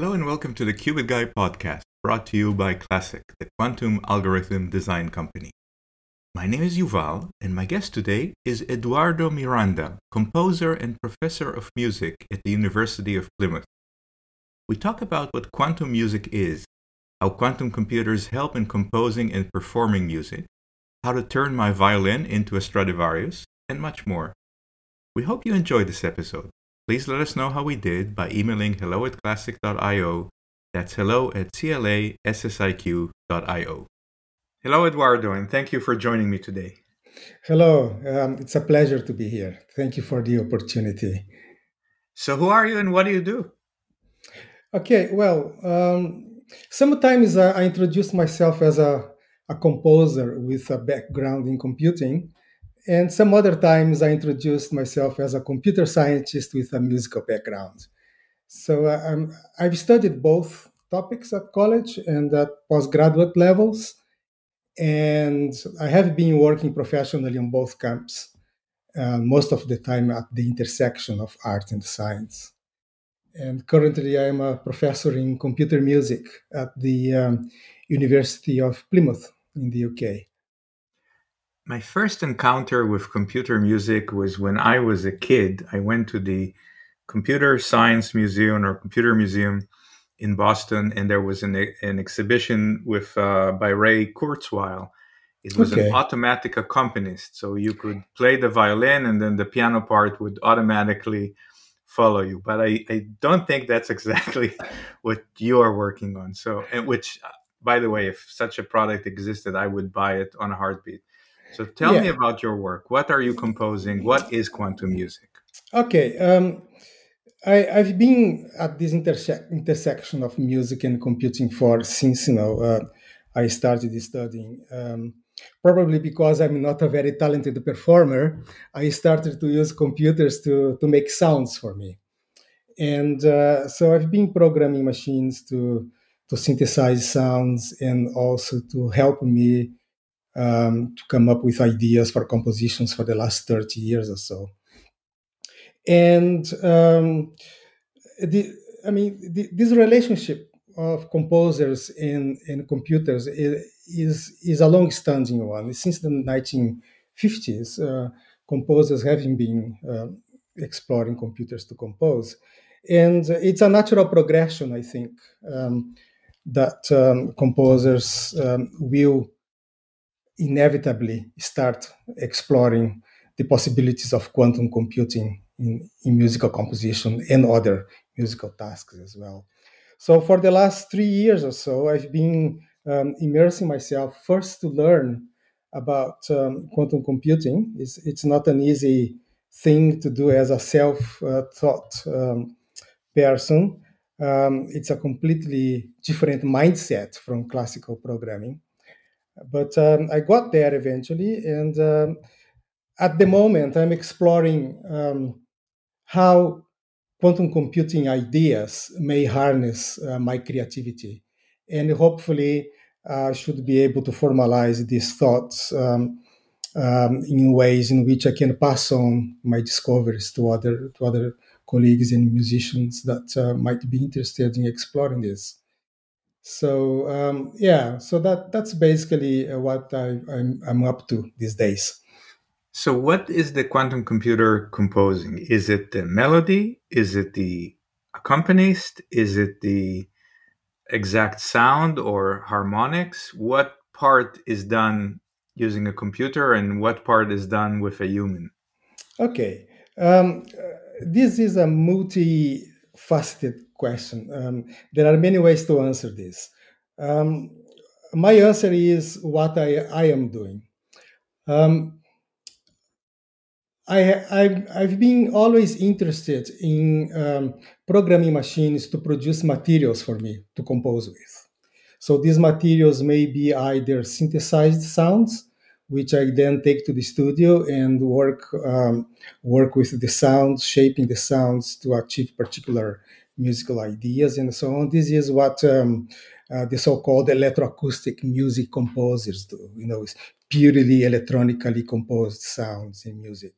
Hello and welcome to the Qubit Guy podcast, brought to you by Classiq, the quantum algorithm design company. My name is Yuval, and my guest today is Eduardo Miranda, composer and professor of music at the University of Plymouth. We talk about what quantum music is, how quantum computers help in composing and performing music, how to turn my violin into a Stradivarius, and much more. We hope you enjoyed this episode. Please let us know how we did by emailing hello at classiq.io. That's hello at classiq.io. Hello, Eduardo, and thank you for joining me today. Hello, um, it's a pleasure to be here. Thank you for the opportunity. So, who are you and what do you do? Okay, well, um, sometimes I introduce myself as a, a composer with a background in computing, and some other times I introduced myself as a computer scientist with a musical background. So uh, I've studied both topics at college and at postgraduate levels. And I have been working professionally on both camps, uh, most of the time at the intersection of art and science. And currently, I am a professor in computer music at the um, University of Plymouth in the UK. My first encounter with computer music was when I was a kid. I went to the Computer Science Museum or Computer Museum in Boston, and there was an, an exhibition with uh, by Ray Kurzweil. It was okay. an automatic accompanist, so you could play the violin, and then the piano part would automatically follow you. But I, I don't think that's exactly what you are working on. So, which, by the way, if such a product existed, I would buy it on a heartbeat. So tell yeah. me about your work. What are you composing? What is quantum music? Okay. Um, I, have been at this interse- intersection of music and computing for since you know uh, I started studying. Um, probably because I'm not a very talented performer, I started to use computers to to make sounds for me, and uh, so I've been programming machines to to synthesize sounds and also to help me um, to come up with ideas for compositions for the last 30 years or so. And um, the, I mean, the, this relationship of composers and, and computers is, is a long-standing one. Since the 1950s, uh, composers having been uh, exploring computers to compose. And it's a natural progression, I think, um, that um, composers um, will inevitably start exploring the possibilities of quantum computing in, in musical composition and other musical tasks as well. So, for the last three years or so, I've been um, immersing myself first to learn about um, quantum computing. It's, it's not an easy thing to do as a self uh, taught um, person. Um, it's a completely different mindset from classical programming. But um, I got there eventually, and um, at the moment, I'm exploring um, how quantum computing ideas may harness uh, my creativity, and hopefully, I uh, should be able to formalize these thoughts um, um, in ways in which I can pass on my discoveries to other to other colleagues and musicians that uh, might be interested in exploring this. So um, yeah, so that that's basically uh, what I, I'm I'm up to these days. So what is the quantum computer composing? Is it the melody? Is it the accompanist? Is it the exact sound or harmonics? What part is done using a computer and what part is done with a human? Okay. Um, uh, this is a multifaceted question. Um, there are many ways to answer this. Um, my answer is what I, I am doing. Um, I, I, I've been always interested in um, programming machines to produce materials for me to compose with. So these materials may be either synthesized sounds, which I then take to the studio and work um, work with the sounds, shaping the sounds to achieve particular musical ideas and so on. This is what um, uh, the so-called electroacoustic music composers do. You know, it's purely electronically composed sounds in music.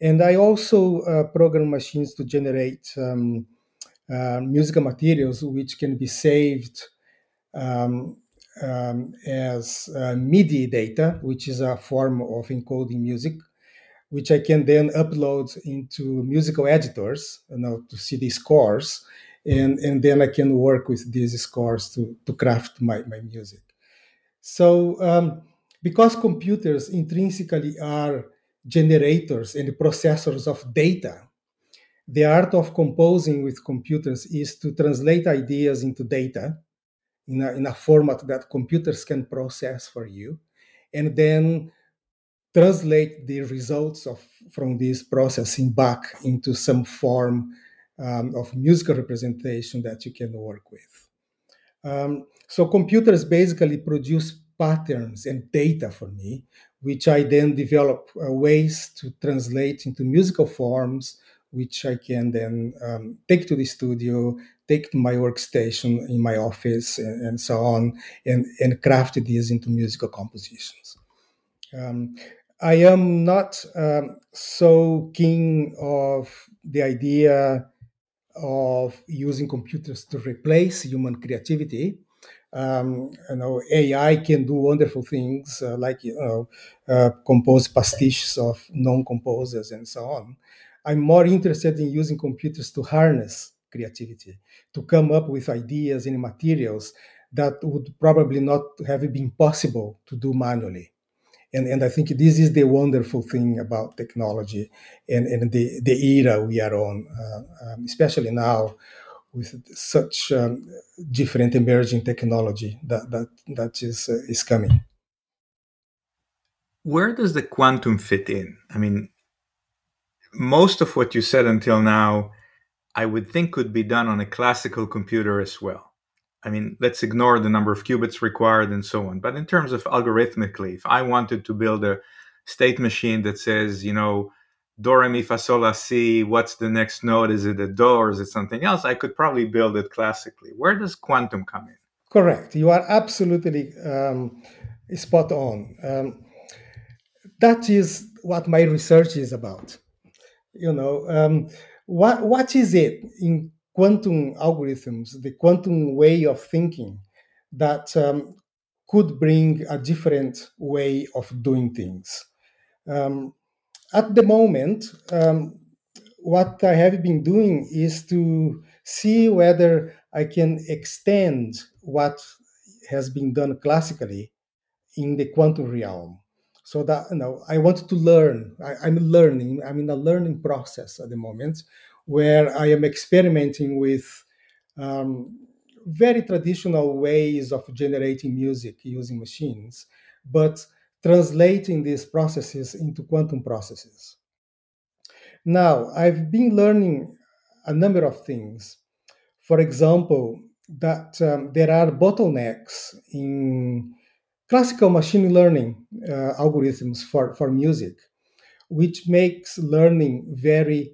And I also uh, program machines to generate um, uh, musical materials which can be saved um, um, as uh, MIDI data, which is a form of encoding music, which I can then upload into musical editors you know, to see the scores. And, and then I can work with these scores to, to craft my, my music. So, um, because computers intrinsically are generators and processors of data, the art of composing with computers is to translate ideas into data in a, in a format that computers can process for you and then translate the results of from this processing back into some form um, of musical representation that you can work with. Um, so computers basically produce patterns and data for me which i then develop uh, ways to translate into musical forms which i can then um, take to the studio take to my workstation in my office and, and so on and, and craft these into musical compositions um, I am not um, so keen of the idea of using computers to replace human creativity. Um, you know, AI can do wonderful things uh, like you know, uh, compose pastiches of non-composers and so on. I'm more interested in using computers to harness creativity, to come up with ideas and materials that would probably not have been possible to do manually and, and I think this is the wonderful thing about technology and, and the, the era we are on, uh, um, especially now with such um, different emerging technology that, that, that is, uh, is coming. Where does the quantum fit in? I mean, most of what you said until now, I would think could be done on a classical computer as well. I mean, let's ignore the number of qubits required and so on. But in terms of algorithmically, if I wanted to build a state machine that says, you know, do re mi fa sol la si, what's the next node? Is it a do or is it something else? I could probably build it classically. Where does quantum come in? Correct. You are absolutely um, spot on. Um, that is what my research is about. You know, um, what what is it in quantum algorithms, the quantum way of thinking that um, could bring a different way of doing things. Um, at the moment, um, what I have been doing is to see whether I can extend what has been done classically in the quantum realm. So that you know, I want to learn. I, I'm learning. I'm in a learning process at the moment, where I am experimenting with um, very traditional ways of generating music using machines, but translating these processes into quantum processes. Now, I've been learning a number of things. For example, that um, there are bottlenecks in classical machine learning uh, algorithms for, for music, which makes learning very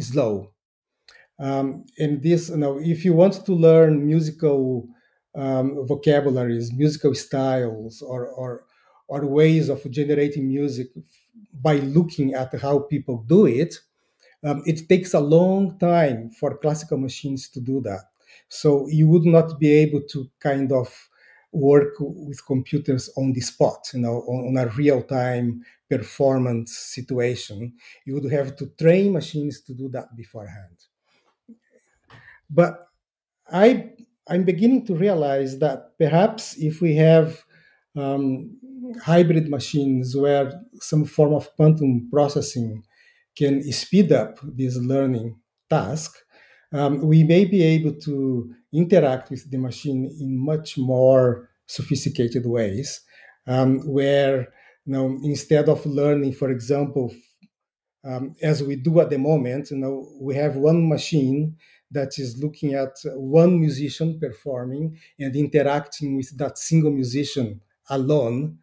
slow. Um, and this, you know, if you want to learn musical um, vocabularies, musical styles, or, or or ways of generating music by looking at how people do it, um, it takes a long time for classical machines to do that. So you would not be able to kind of work with computers on the spot, you know, on, on a real time performance situation. You would have to train machines to do that beforehand. But I, I'm beginning to realize that perhaps if we have um, hybrid machines where some form of quantum processing can speed up this learning task, um, we may be able to interact with the machine in much more sophisticated ways, um, where you know, instead of learning, for example, um, as we do at the moment, you know, we have one machine that is looking at one musician performing and interacting with that single musician alone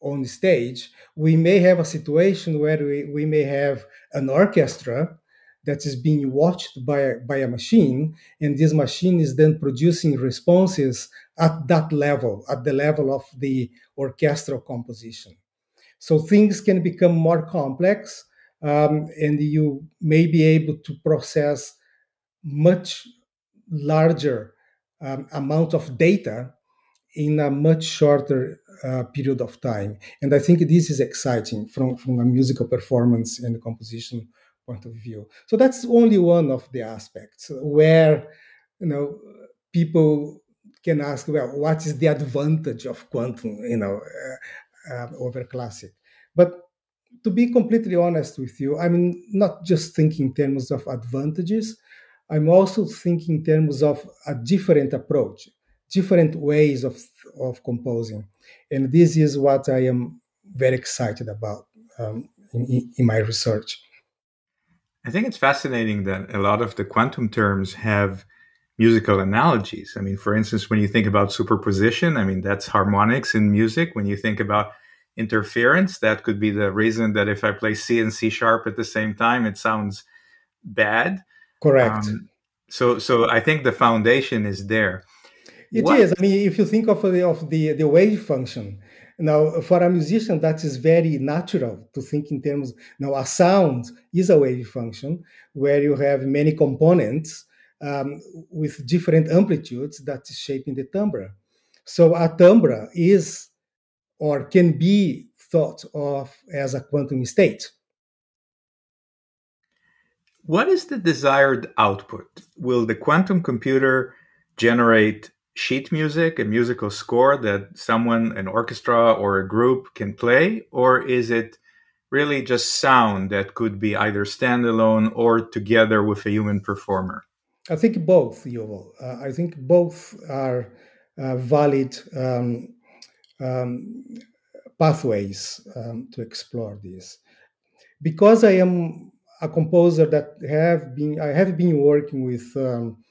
on stage, we may have a situation where we, we may have an orchestra that is being watched by, by a machine, and this machine is then producing responses at that level, at the level of the orchestral composition. So things can become more complex, um, and you may be able to process much larger um, amount of data in a much shorter uh, period of time. And I think this is exciting from, from a musical performance and composition point of view. So that's only one of the aspects where you know people can ask, well, what is the advantage of quantum, you know, uh, uh, over classic? But to be completely honest with you, I'm not just thinking in terms of advantages. I'm also thinking in terms of a different approach, different ways of, of composing. And this is what I am very excited about um, in, in my research. I think it's fascinating that a lot of the quantum terms have musical analogies. I mean, for instance, when you think about superposition, I mean, that's harmonics in music. When you think about interference, that could be the reason that if I play C and C sharp at the same time, it sounds bad. Correct. Um, so, so I think the foundation is there. It what? is. I mean, if you think of the of the the wave function, now for a musician, that is very natural to think in terms. Now, a sound is a wave function where you have many components um, with different amplitudes that is shaping the timbre. So a timbre is or can be thought of as a quantum state. What is the desired output? Will the quantum computer generate sheet music, a musical score that someone, an orchestra or a group can play? Or is it really just sound that could be either standalone or together with a human performer? I think both, Yuval. Uh, I think both are uh, valid um, um, pathways um, to explore this. Because I am a composer that have been, I have been working with um,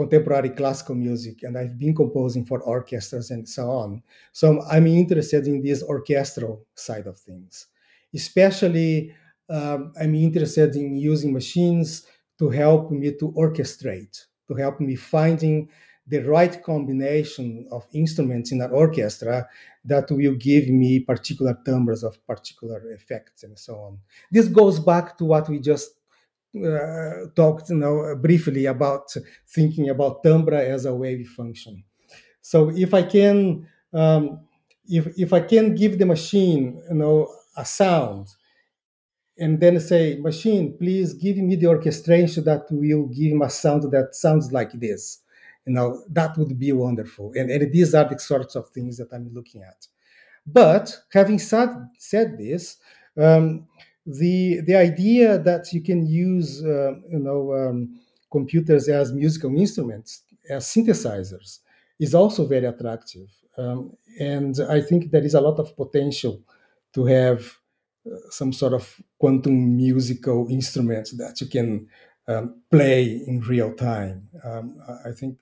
contemporary classical music and I've been composing for orchestras and so on. So I'm interested in this orchestral side of things. Especially, um, I'm interested in using machines to help me to orchestrate, to help me finding the right combination of instruments in an orchestra that will give me particular timbres of particular effects and so on. This goes back to what we just uh, talked you know, briefly about thinking about timbre as a wave function. So if I can, um, if if I can give the machine, you know, a sound and then say, machine, please give me the orchestration that will give me a sound that sounds like this. You know, that would be wonderful. And, and these are the sorts of things that I'm looking at. But having said, said this, um, the the idea that you can use uh, you know um, computers as musical instruments as synthesizers is also very attractive um, and i think there is a lot of potential to have some sort of quantum musical instrument that you can um, play in real time. Um, I think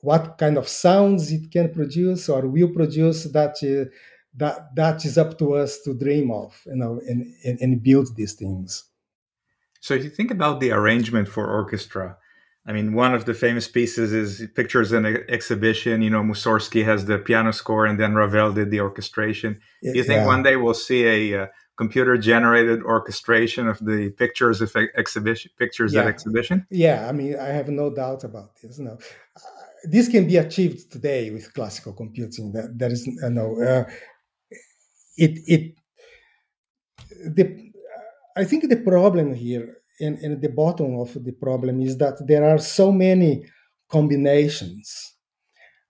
what kind of sounds it can produce or will produce that uh, that that is up to us to dream of, you know, and, and, and build these things. So if you think about the arrangement for orchestra, I mean, one of the famous pieces is pictures in an exhibition. You know, Mussorgsky has the piano score, and then Ravel did the orchestration. Do you think yeah. one day we'll see a, uh, computer generated orchestration of the pictures of exhibition pictures yeah. at exhibition yeah i mean i have no doubt about this no uh, this can be achieved today with classical computing that there is uh, no uh, it it the i think the problem here and, and the bottom of the problem is that there are so many combinations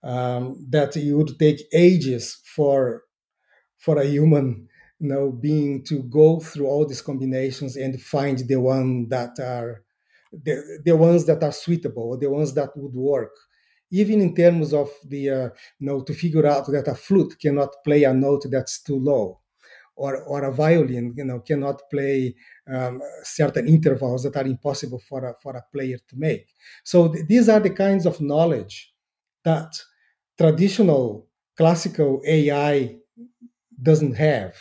um, that it would take ages for for a human you know being to go through all these combinations and find the one that are the, the ones that are suitable the ones that would work even in terms of the uh, you know to figure out that a flute cannot play a note that's too low or, or a violin you know cannot play um, certain intervals that are impossible for a, for a player to make so th- these are the kinds of knowledge that traditional classical ai doesn't have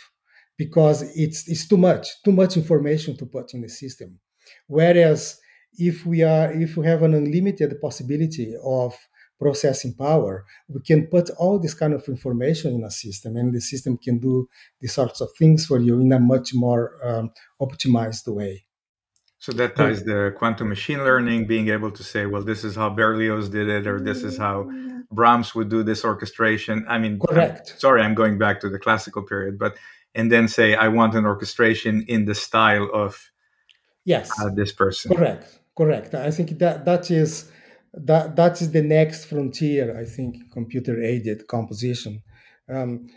because it's it's too much, too much information to put in the system. Whereas if we are if we have an unlimited possibility of processing power, we can put all this kind of information in a system, and the system can do these sorts of things for you in a much more um, optimized way. So that ties the quantum machine learning, being able to say, well, this is how Berlioz did it, or this is how Brahms would do this orchestration. I mean, correct. I'm, sorry, I'm going back to the classical period, but and then say I want an orchestration in the style of yes uh, this person. Correct, correct. I think that that is that that is the next frontier. I think computer aided composition. Um,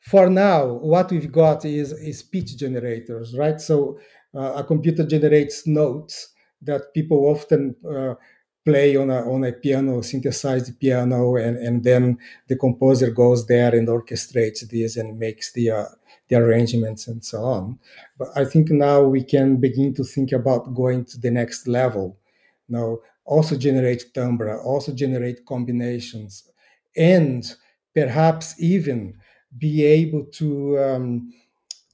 for now, what we've got is, is speech generators, right? So uh, a computer generates notes that people often uh, play on a, on a piano, synthesized piano, and, and then the composer goes there and orchestrates this and makes the, uh, the arrangements and so on. But I think now we can begin to think about going to the next level. Now, also generate timbre, also generate combinations, and perhaps even be able to um,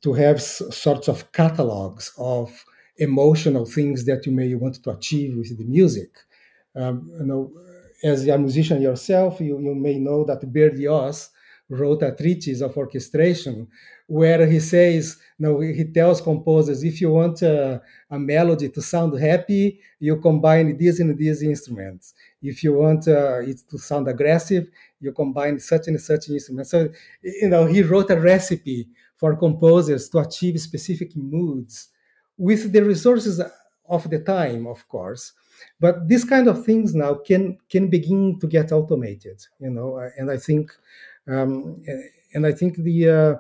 to have s- sorts of catalogs of emotional things that you may want to achieve with the music. Um, you know, as a musician yourself, you, you may know that Berlioz wrote a treatise of orchestration where he says, no, he tells composers, if you want a, a melody to sound happy, you combine these and these instruments. If you want uh, it to sound aggressive, you combine such and such instruments. So, you know, he wrote a recipe for composers to achieve specific moods with the resources of the time, of course. But these kind of things now can can begin to get automated, you know, and I think, um, and I think the uh,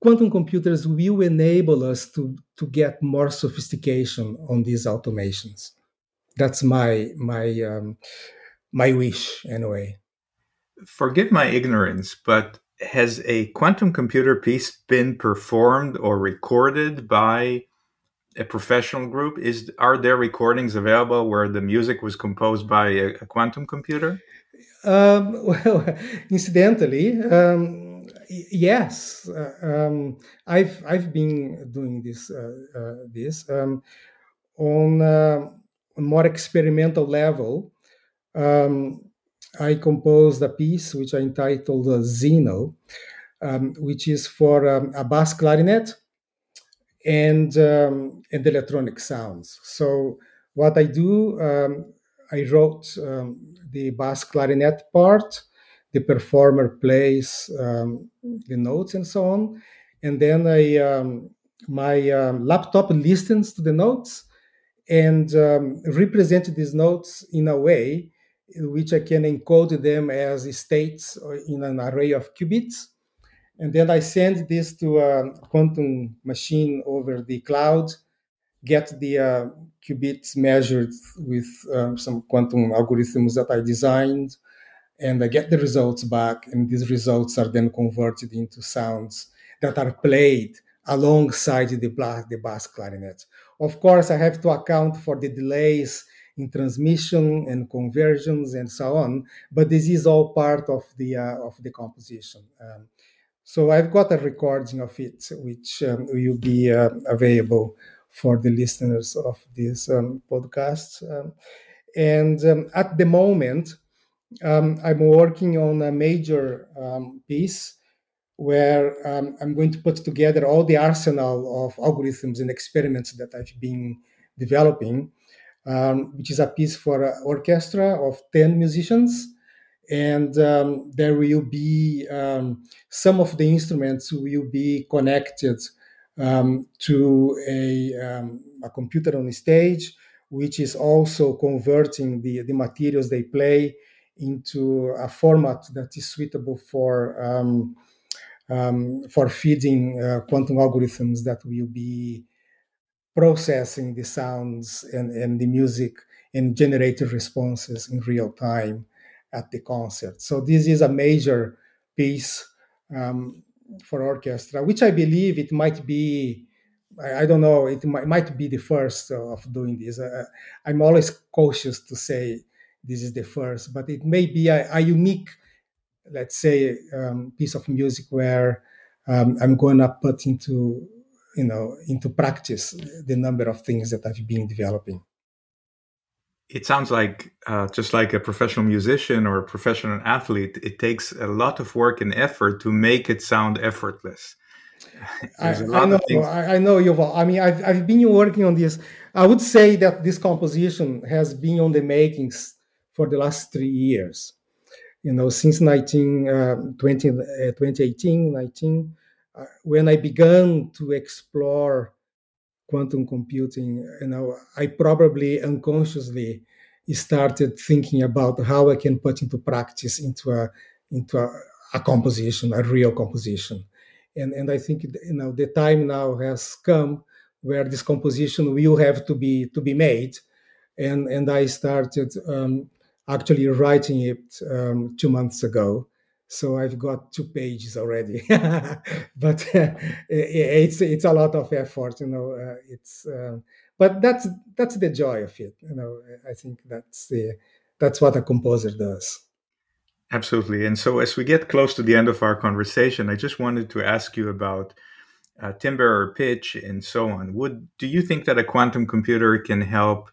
quantum computers will enable us to to get more sophistication on these automations. That's my my um, my wish anyway. Forgive my ignorance, but has a quantum computer piece been performed or recorded by a professional group? Is are there recordings available where the music was composed by a, a quantum computer? Um, well, incidentally, um, yes, uh, um, I've I've been doing this uh, uh, this um, on uh, a more experimental level. Um, I composed a piece which I entitled uh, Zeno, um, which is for a bass clarinet and um, and electronic sounds. So what I do, um, I wrote um, the bass clarinet part. The performer plays um, the notes and so on, and then I um, my um, laptop listens to the notes and um, these notes in a way in which I can encode them as states in an array of qubits and then I send this to a quantum machine over the cloud, get the uh, qubits measured with um, some quantum algorithms that I designed, and I get the results back. And these results are then converted into sounds that are played alongside the, the bass clarinet. Of course, I have to account for the delays in transmission and conversions and so on, but this is all part of the uh, of the composition. Um, so I've got a recording of it, which um, will be uh, available for the listeners of this um, podcast. Um, and um, at the moment, um, I'm working on a major um, piece where I'm going to put together all the arsenal of algorithms and experiments that I've been developing, which is a piece for an orchestra of 10 musicians and um, there will be um, some of the instruments will be connected um, to a, um, a computer on stage which is also converting the, the materials they play into a format that is suitable for um, um, for feeding uh, quantum algorithms that will be processing the sounds and, and the music and generating responses in real time at the concert. So this is a major piece um, for orchestra, which I believe it might be. I, don't know. It might, might, be the first of doing this. Uh, I'm always cautious to say this is the first, but it may be a, a unique, let's say, um, piece of music where um, I'm going to put into, you know, into practice the number of things that I've been developing it sounds like uh, just like a professional musician or a professional athlete, it takes a lot of work and effort to make it sound effortless. I, I, know, I, know, Yuval. I mean, I've, I've been working on this. I would say that this composition has been on the makings for the last three years. You know, since 19, uh, 20, uh, 2018, 19, uh, when I began to explore quantum computing, you know, I probably unconsciously started thinking about how I can put into practice into a into a, a composition, a real composition. And and I think you know the time now has come where this composition will have to be to be made. And and I started um, actually writing it um, two months ago so I've got two pages already. but uh, it's it's a lot of effort, you know. Uh, it's uh, but that's that's the joy of it, you know. I think that's the that's what a composer does. Absolutely. And so as we get close to the end of our conversation, I just wanted to ask you about uh, timbre or pitch and so on. Would do you think that a quantum computer can help?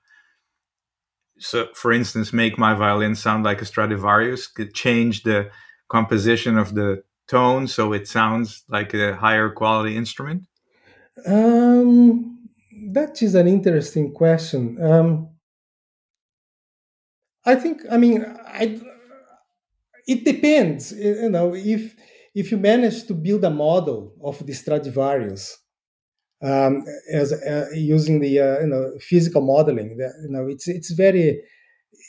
So, for instance, make my violin sound like a Stradivarius, could change the composition of the tone so it sounds like a higher quality instrument? Um, that is an interesting question. Um, I think, I mean, I, it depends. You know, if if you manage to build a model of the Stradivarius um, as uh, using the uh, you know physical modeling, that, you know, it's it's very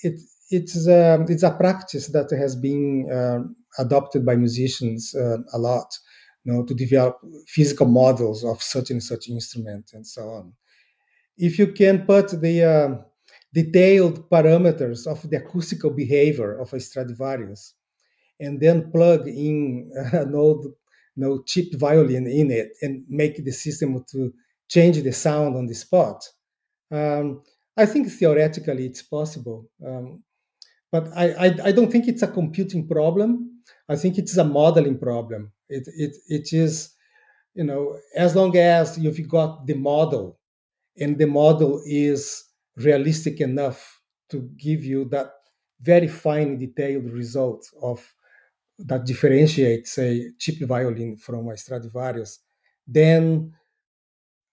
it it's um, it's a practice that has been um, adopted by musicians uh, a lot, you know, to develop physical models of such and such instrument and so on. If you can put the uh, detailed parameters of the acoustical behavior of a Stradivarius and then plug in an old no cheap violin in it and make the system to change the sound on the spot. Um, I think theoretically it's possible. Um, but I, I, I don't think it's a computing problem. I think it's a modeling problem. It it it is, you know, as long as you've got the model, and the model is realistic enough to give you that very fine detailed result of that differentiates say cheap violin from a Stradivarius, then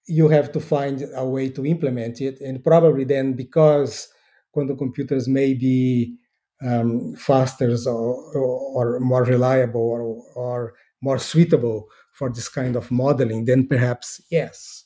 you have to find a way to implement it, and probably then because quantum computers may be um, faster or, or, more reliable or, or more suitable for this kind of modeling, then perhaps yes.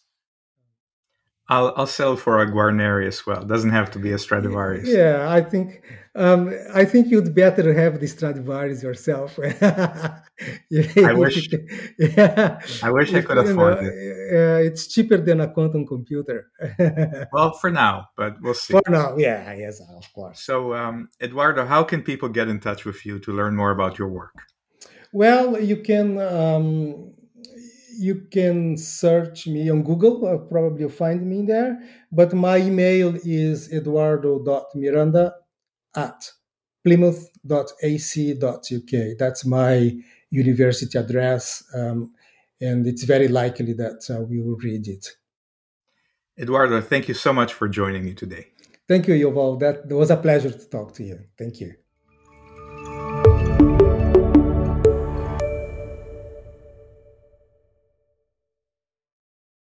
I'll I'll sell for a Guarneri as well. It doesn't have to be a Stradivarius. Yeah, I think um, I think you'd better have the Stradivarius yourself. I wish. yeah, I wish I could afford know, it. Uh, it's cheaper than a quantum computer. well, for now, but we'll see. For now, yeah, yes, of course. So, um, Eduardo, how can people get in touch with you to learn more about your work? Well, you can. Um, you can search me on Google. Uh, probably find me there. But my email is eduardo.miranda at plymouth.ac.uk. That's my university address. Um, and it's very likely that uh, we will read it. Eduardo, thank you so much for joining me today. Thank you, Yuval. That was a pleasure to talk to you. Thank you.